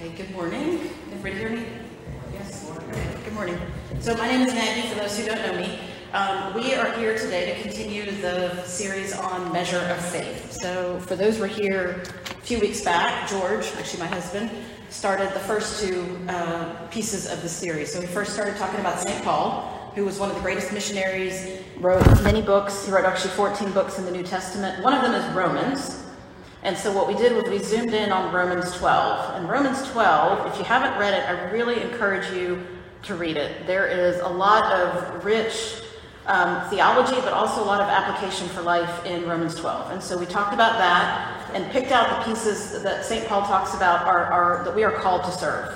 Okay, good morning. Everybody hear me? Yes? Okay, good morning. So, my name is Maggie, for those who don't know me. Um, we are here today to continue the series on measure of faith. So, for those who were here a few weeks back, George, actually my husband, started the first two uh, pieces of the series. So, we first started talking about St. Paul, who was one of the greatest missionaries, wrote many books. He wrote actually 14 books in the New Testament. One of them is Romans. And so what we did was we zoomed in on Romans 12. And Romans 12, if you haven't read it, I really encourage you to read it. There is a lot of rich um, theology, but also a lot of application for life in Romans 12. And so we talked about that and picked out the pieces that St. Paul talks about are, are that we are called to serve.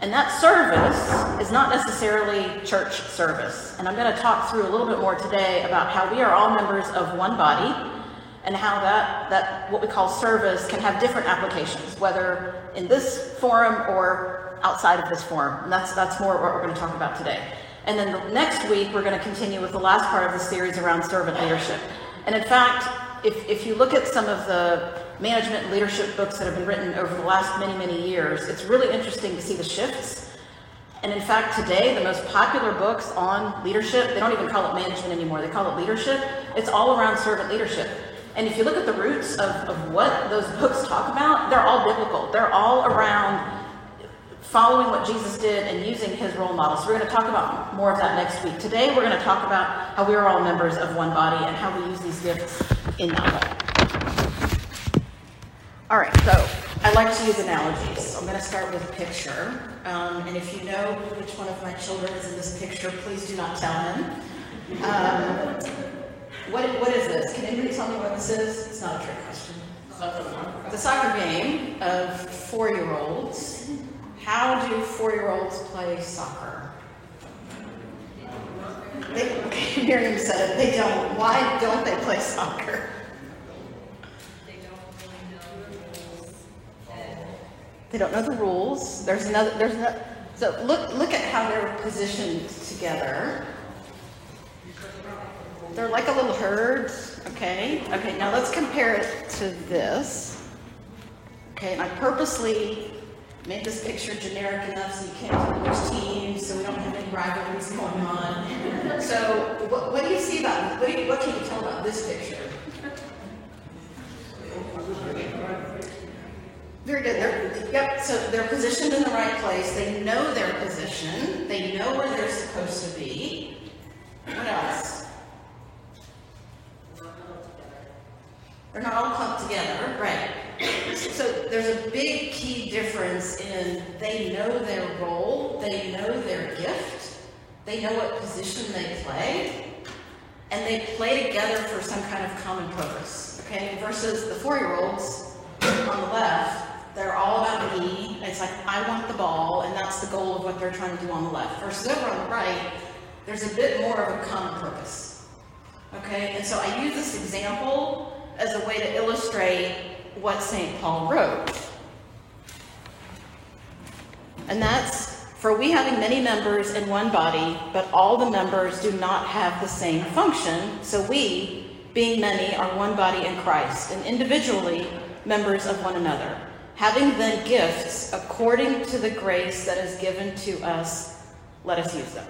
And that service is not necessarily church service. And I'm going to talk through a little bit more today about how we are all members of one body and how that, that what we call service can have different applications, whether in this forum or outside of this forum. And that's, that's more what we're going to talk about today. And then the next week, we're going to continue with the last part of the series around servant leadership. And in fact, if, if you look at some of the management and leadership books that have been written over the last many, many years, it's really interesting to see the shifts. And in fact, today, the most popular books on leadership, they don't even call it management anymore, they call it leadership. It's all around servant leadership. And if you look at the roots of, of what those books talk about, they're all biblical. They're all around following what Jesus did and using his role model. So we're going to talk about more of that next week. Today we're going to talk about how we are all members of one body and how we use these gifts in that way. All right, so I like to use analogies. I'm going to start with a picture. Um, and if you know which one of my children is in this picture, please do not tell him. Um, what, what is this? Can anybody tell me what this is? It's not a trick question. It's a soccer game of four year olds. How do four year olds play soccer? They, okay, Miriam said it. They don't. Why don't they play soccer? They don't know the rules. They don't know the rules. There's another. There's another. So look. Look at how they're positioned together. They're like a little herd, okay? Okay, now let's compare it to this. Okay, and I purposely made this picture generic enough so you can't tell which team, so we don't have any rivalries going on. So, what, what do you see about what, you, what can you tell about this picture? Very good. They're, yep. So they're positioned in the right place. They know their position. They know where they're supposed to be. What else? They're not all clumped together, right? So there's a big key difference in they know their role, they know their gift, they know what position they play, and they play together for some kind of common purpose. Okay, versus the four-year-olds on the left, they're all about me. It's like I want the ball, and that's the goal of what they're trying to do on the left. Versus over on the right, there's a bit more of a common purpose. Okay, and so I use this example as a way to illustrate what St. Paul wrote. And that's for we having many members in one body, but all the members do not have the same function. So we, being many, are one body in Christ, and individually members of one another. Having then gifts according to the grace that is given to us, let us use them.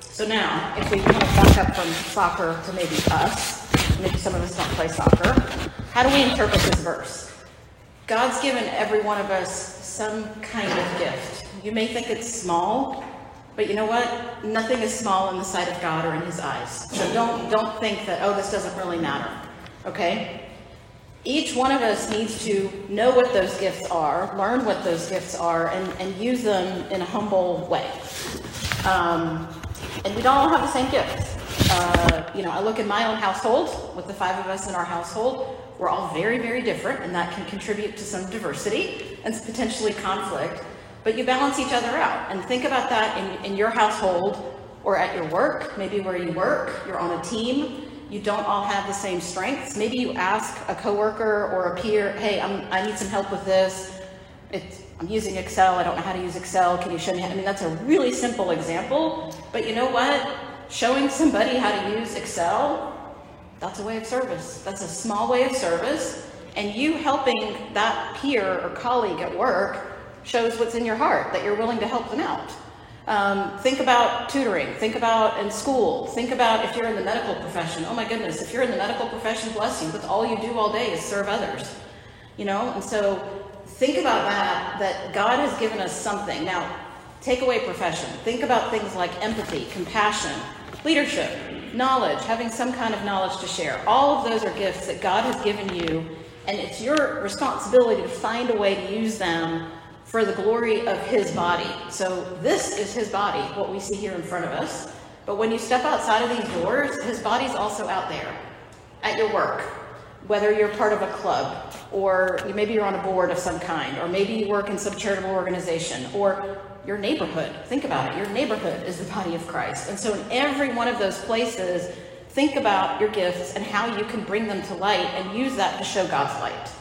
So now, if we back up from soccer to maybe us, maybe some of us don't play soccer. How do we interpret this verse? God's given every one of us some kind of gift. You may think it's small, but you know what? Nothing is small in the sight of God or in his eyes. So don't don't think that oh this doesn't really matter. Okay? Each one of us needs to know what those gifts are, learn what those gifts are, and, and use them in a humble way. Um, and we don't all have the same gifts. Uh, you know, I look in my own household with the five of us in our household. We're all very, very different, and that can contribute to some diversity and potentially conflict. But you balance each other out. And think about that in, in your household or at your work, maybe where you work, you're on a team. You don't all have the same strengths. Maybe you ask a coworker or a peer, hey, I'm, I need some help with this. It's, I'm using Excel. I don't know how to use Excel. Can you show me? I mean, that's a really simple example. But you know what? Showing somebody how to use Excel, that's a way of service. That's a small way of service. And you helping that peer or colleague at work shows what's in your heart, that you're willing to help them out. Um, think about tutoring. Think about in school. Think about if you're in the medical profession. Oh my goodness, if you're in the medical profession, bless you. That's all you do all day is serve others. You know, and so think about that. That God has given us something. Now, take away profession. Think about things like empathy, compassion, leadership, knowledge, having some kind of knowledge to share. All of those are gifts that God has given you, and it's your responsibility to find a way to use them for the glory of his body. So this is his body, what we see here in front of us. But when you step outside of these doors, his body's also out there at your work, whether you're part of a club or maybe you're on a board of some kind, or maybe you work in some charitable organization, or your neighborhood. Think about it. Your neighborhood is the body of Christ. And so in every one of those places, think about your gifts and how you can bring them to light and use that to show God's light.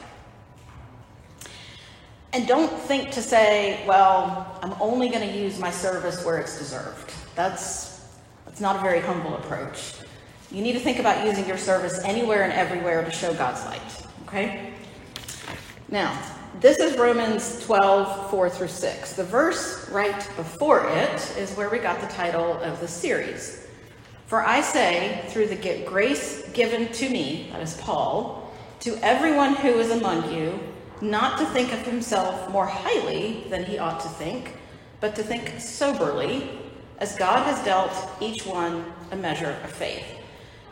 And don't think to say, well, I'm only going to use my service where it's deserved. That's, that's not a very humble approach. You need to think about using your service anywhere and everywhere to show God's light. Okay? Now, this is Romans 12, 4 through 6. The verse right before it is where we got the title of the series. For I say, through the grace given to me, that is Paul, to everyone who is among you, not to think of himself more highly than he ought to think, but to think soberly, as God has dealt each one a measure of faith.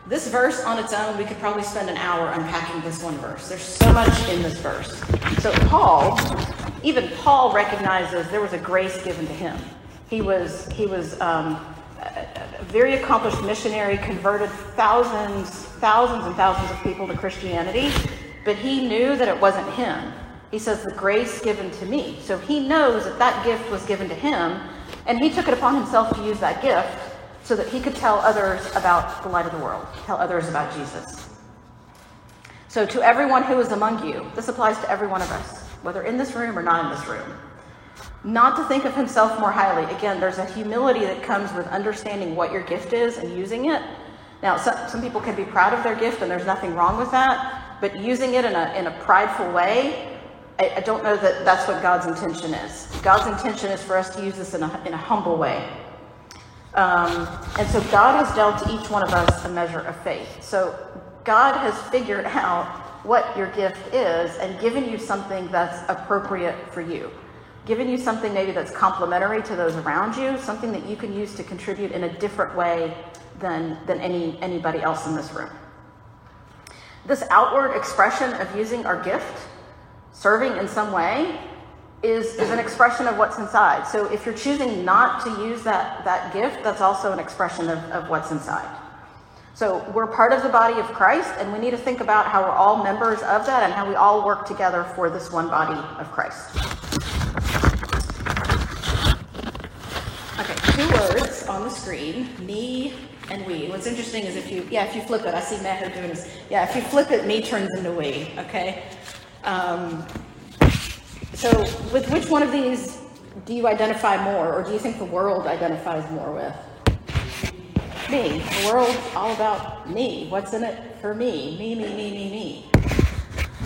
This verse on its own, we could probably spend an hour unpacking this one verse. There's so much in this verse. So, Paul, even Paul recognizes there was a grace given to him. He was, he was um, a, a very accomplished missionary, converted thousands, thousands and thousands of people to Christianity, but he knew that it wasn't him. He says, The grace given to me. So he knows that that gift was given to him, and he took it upon himself to use that gift so that he could tell others about the light of the world, tell others about Jesus. So, to everyone who is among you, this applies to every one of us, whether in this room or not in this room, not to think of himself more highly. Again, there's a humility that comes with understanding what your gift is and using it. Now, some, some people can be proud of their gift, and there's nothing wrong with that, but using it in a, in a prideful way I, I don't know that that's what God's intention is. God's intention is for us to use this in a, in a humble way. Um, and so God has dealt to each one of us a measure of faith. So God has figured out what your gift is and given you something that's appropriate for you. Given you something maybe that's complementary to those around you, something that you can use to contribute in a different way than, than any, anybody else in this room. This outward expression of using our gift serving in some way is, is an expression of what's inside. So if you're choosing not to use that, that gift, that's also an expression of, of what's inside. So we're part of the body of Christ, and we need to think about how we're all members of that and how we all work together for this one body of Christ. Okay, two words on the screen me and we. What's interesting is if you, yeah, if you flip it, I see Matt doing this. Yeah, if you flip it, me turns into we, okay? Um, so, with which one of these do you identify more, or do you think the world identifies more with? Me. The world's all about me. What's in it for me? Me, me, me, me, me.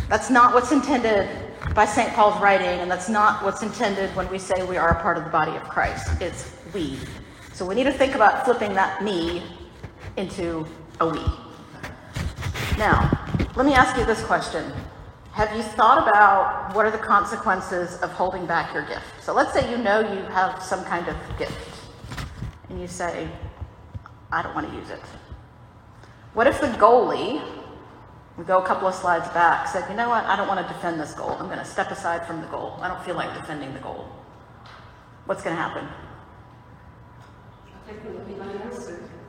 That's not what's intended by St. Paul's writing, and that's not what's intended when we say we are a part of the body of Christ. It's we. So we need to think about flipping that me into a we. Now, let me ask you this question have you thought about what are the consequences of holding back your gift? So let's say you know you have some kind of gift and you say, I don't want to use it. What if the goalie, we go a couple of slides back, said, you know what, I don't want to defend this goal. I'm going to step aside from the goal. I don't feel like defending the goal. What's going to happen?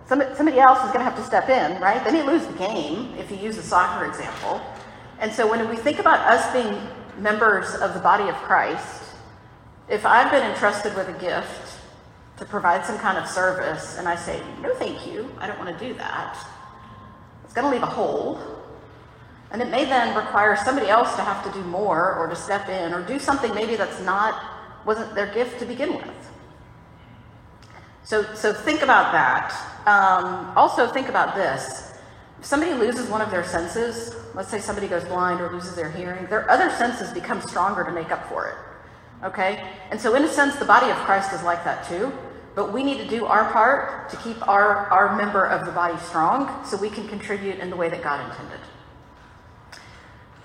Somebody, else is going to have to step in, right? They may lose the game if you use the soccer example. And so when we think about us being members of the body of Christ, if I've been entrusted with a gift to provide some kind of service and I say, no, thank you, I don't want to do that, it's going to leave a hole. And it may then require somebody else to have to do more or to step in or do something maybe that's not, wasn't their gift to begin with. So, so think about that. Um, also, think about this if somebody loses one of their senses, let's say somebody goes blind or loses their hearing, their other senses become stronger to make up for it. Okay? And so, in a sense, the body of Christ is like that too. But we need to do our part to keep our, our member of the body strong so we can contribute in the way that God intended.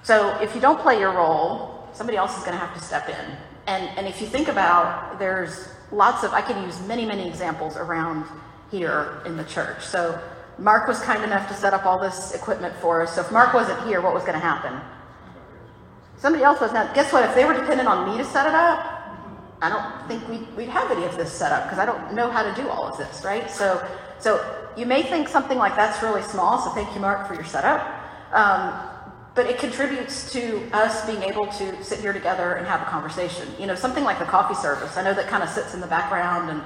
So, if you don't play your role, somebody else is going to have to step in. And, and if you think about, there's lots of, I can use many, many examples around here in the church. So, Mark was kind enough to set up all this equipment for us. So, if Mark wasn't here, what was going to happen? Somebody else was. Now, guess what? If they were dependent on me to set it up, I don't think we'd, we'd have any of this set up because I don't know how to do all of this, right? So, so you may think something like that's really small. So, thank you, Mark, for your setup. Um, but it contributes to us being able to sit here together and have a conversation. You know, something like the coffee service. I know that kind of sits in the background, and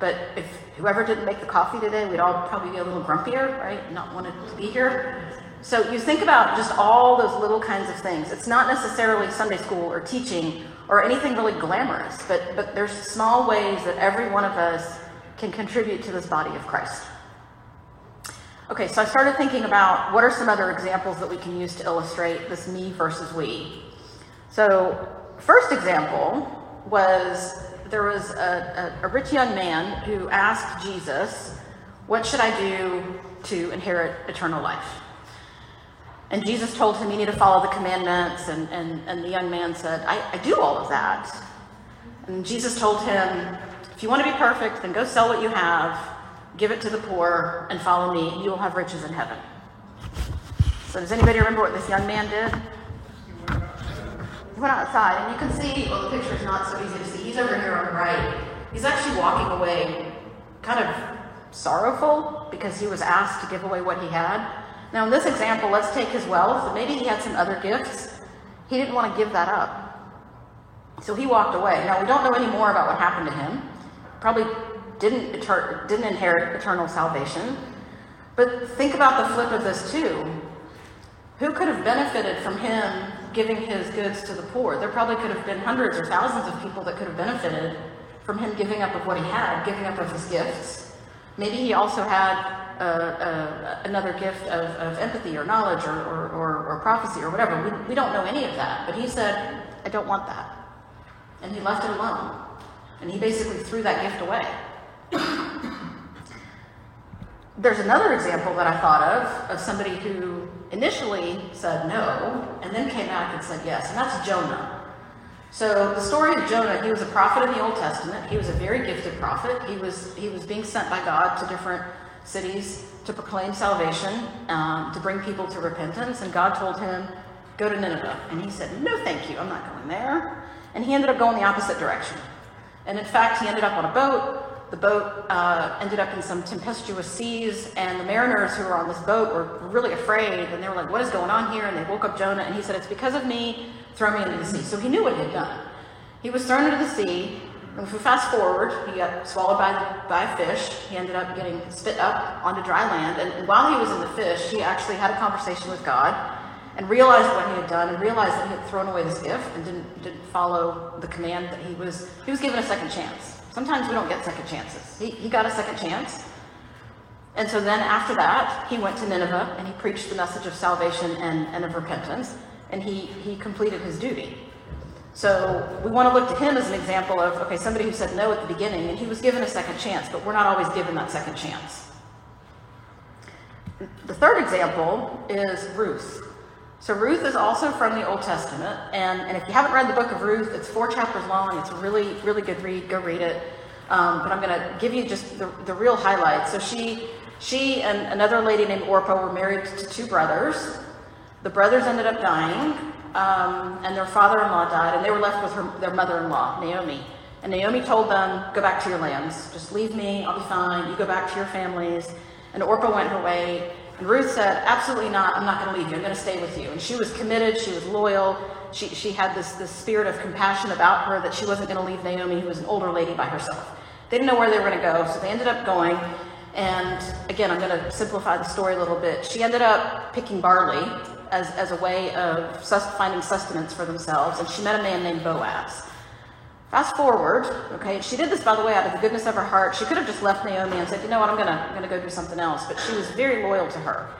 but if whoever didn't make the coffee today, we'd all probably be a little grumpier, right? Not wanted to be here. So you think about just all those little kinds of things. It's not necessarily Sunday school or teaching or anything really glamorous, but but there's small ways that every one of us can contribute to this body of Christ. Okay, so I started thinking about what are some other examples that we can use to illustrate this me versus we. So, first example was there was a, a, a rich young man who asked Jesus, What should I do to inherit eternal life? And Jesus told him, You need to follow the commandments. And, and, and the young man said, I, I do all of that. And Jesus told him, If you want to be perfect, then go sell what you have give it to the poor, and follow me, and you will have riches in heaven. So, does anybody remember what this young man did? Went outside, and you can see, well, the picture is not so easy to see. He's over here on the right. He's actually walking away kind of sorrowful because he was asked to give away what he had. Now, in this example, let's take his wealth. Maybe he had some other gifts. He didn't want to give that up. So he walked away. Now, we don't know any more about what happened to him. Probably didn't, didn't inherit eternal salvation. But think about the flip of this too. Who could have benefited from him giving his goods to the poor? There probably could have been hundreds or thousands of people that could have benefited from him giving up of what he had, giving up of his gifts. Maybe he also had uh, uh, another gift of, of, empathy or knowledge or, or, or, or prophecy or whatever. We, we don't know any of that. But he said, I don't want that. And he left it alone. And he basically threw that gift away. There's another example that I thought of of somebody who initially said no and then came back and said yes, and that's Jonah. So the story of Jonah, he was a prophet in the Old Testament. He was a very gifted prophet. He was he was being sent by God to different cities to proclaim salvation, um, to bring people to repentance. And God told him, "Go to Nineveh," and he said, "No, thank you. I'm not going there." And he ended up going the opposite direction. And in fact, he ended up on a boat the boat uh, ended up in some tempestuous seas, and the mariners who were on this boat were really afraid, and they were like, What is going on here? And they woke up Jonah, and he said, It's because of me, throw me into the sea. So he knew what he had done. He was thrown into the sea, and if we fast forward, he got swallowed by, by a fish. He ended up getting spit up onto dry land, and, and while he was in the fish, he actually had a conversation with God and realized what he had done and realized that he had thrown away this gift and didn't, didn't follow the command that he was he was given a second chance Sometimes we don't get second chances. He, he got a second chance. And so then after that, he went to Nineveh and he preached the message of salvation and, and of repentance, and he, he completed his duty. So we want to look to him as an example of, okay, somebody who said no at the beginning, and he was given a second chance, but we're not always given that second chance. The third example is Ruth. So Ruth is also from the Old Testament, and, and if you haven't read the book of Ruth, it's four chapters long. It's a really, really good read. Go read it. Um, but I'm going to give you just the, the real highlights. So she, she and another lady named Orpah were married to two brothers. The brothers ended up dying, um, and their father-in-law died, and they were left with her, their mother-in-law, Naomi. And Naomi told them, "Go back to your lands. Just leave me. I'll be fine. You go back to your families." And Orpah went her way. And Ruth said, Absolutely not. I'm not going to leave you. I'm going to stay with you. And she was committed. She was loyal. She, she had this, this spirit of compassion about her that she wasn't going to leave Naomi, who was an older lady, by herself. They didn't know where they were going to go, so they ended up going. And again, I'm going to simplify the story a little bit. She ended up picking barley as, as a way of sus- finding sustenance for themselves, and she met a man named Boaz. Fast forward, okay, she did this, by the way, out of the goodness of her heart. She could have just left Naomi and said, you know what, I'm going to I'm gonna go do something else. But she was very loyal to her.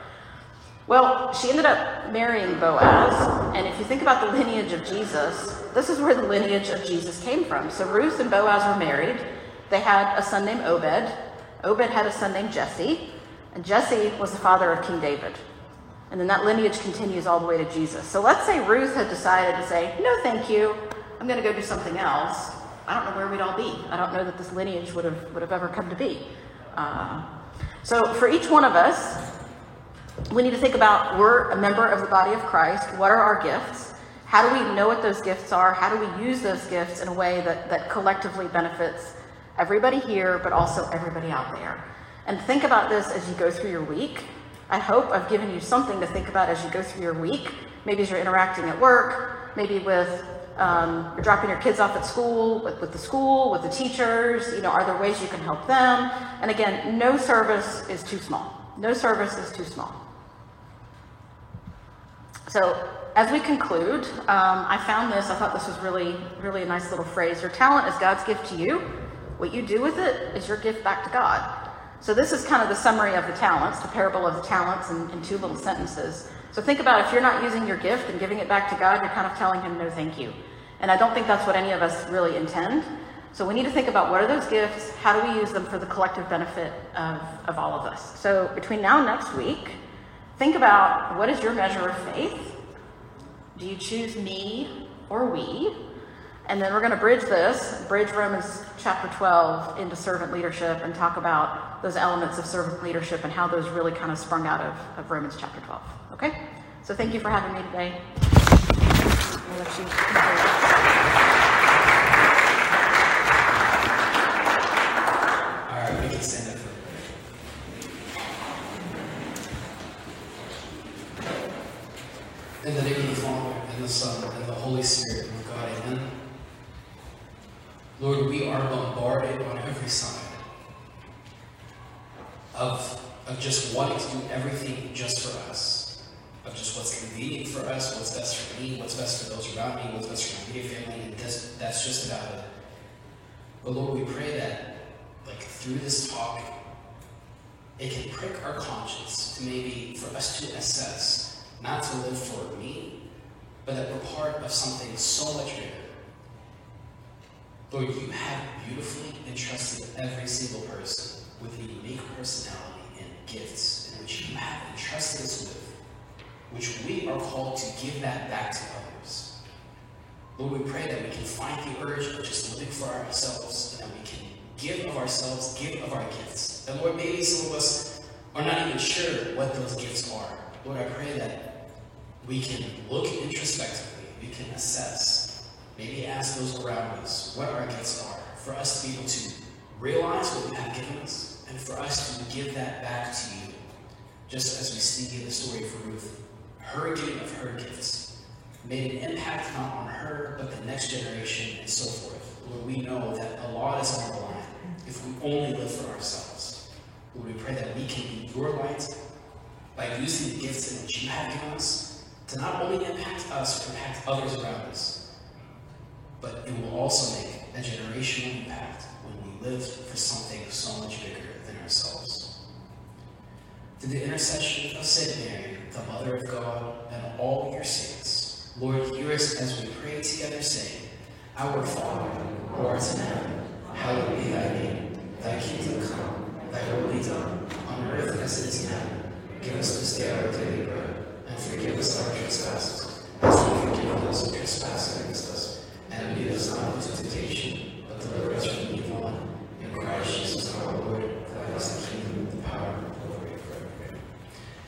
Well, she ended up marrying Boaz, and if you think about the lineage of Jesus, this is where the lineage of Jesus came from. So Ruth and Boaz were married. They had a son named Obed. Obed had a son named Jesse, and Jesse was the father of King David. And then that lineage continues all the way to Jesus. So let's say Ruth had decided to say, No, thank you. I'm going to go do something else. I don't know where we'd all be. I don't know that this lineage would have, would have ever come to be. Uh, so for each one of us, we need to think about we're a member of the body of Christ. What are our gifts? How do we know what those gifts are? How do we use those gifts in a way that, that collectively benefits everybody here, but also everybody out there? And think about this as you go through your week. I hope I've given you something to think about as you go through your week. Maybe as you're interacting at work, maybe with um, you're dropping your kids off at school, with, with the school, with the teachers. You know, are there ways you can help them? And again, no service is too small. No service is too small. So as we conclude, um, I found this. I thought this was really, really a nice little phrase. Your talent is God's gift to you. What you do with it is your gift back to God. So this is kind of the summary of the talents, the parable of the talents in, in two little sentences. So think about if you're not using your gift and giving it back to God, you're kind of telling him no thank you. And I don't think that's what any of us really intend. So we need to think about what are those gifts? How do we use them for the collective benefit of, of all of us? So between now and next week, think about what is your measure of faith? Do you choose me or we? And then we're going to bridge this, bridge Romans chapter 12 into servant leadership and talk about those elements of servant leadership and how those really kind of sprung out of, of Romans chapter 12. Okay? So thank you for having me today. All right, In the name of the Father, and the Son, and the Holy Spirit, God, amen. We are bombarded on every side of, of just wanting to do everything just for us, of just what's convenient for us, what's best for me, what's best for those around me, what's best for my immediate family, and that's just about it. But Lord, we pray that, like, through this talk, it can prick our conscience to maybe for us to assess, not to live for me, but that we're part of something so much bigger. Lord, you have beautifully entrusted every single person with a unique personality and gifts in which you have entrusted us with, which we are called to give that back to others. Lord, we pray that we can find the urge of just living for ourselves and that we can give of ourselves, give of our gifts. And Lord, maybe some of us are not even sure what those gifts are. Lord, I pray that we can look introspectively, we can assess, maybe ask those around us what our gifts are, for us to be able to realize what you have given us, and for us to give that back to you. Just as we see in the story of Ruth, her giving of her gifts made an impact not on her, but the next generation and so forth. Lord, we know that a lot is on the line if we only live for ourselves. Lord, we pray that we can be your light by using the gifts which you have given us to not only impact us, but impact others around us, but it will also make a generational impact when we live for something so much bigger than ourselves. Through the intercession of Saint Mary, the Mother of God, and all your saints, Lord, hear us as we pray together, saying, Our Father, who art in heaven, hallowed be thy name. Thy kingdom come, thy will be done, on earth as it is in heaven. Give us this day our daily bread, and forgive us our trespasses, as we forgive those who trespass against us.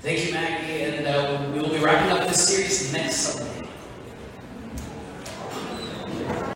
Thank you, Maggie, and uh, we will be wrapping up this series next Sunday.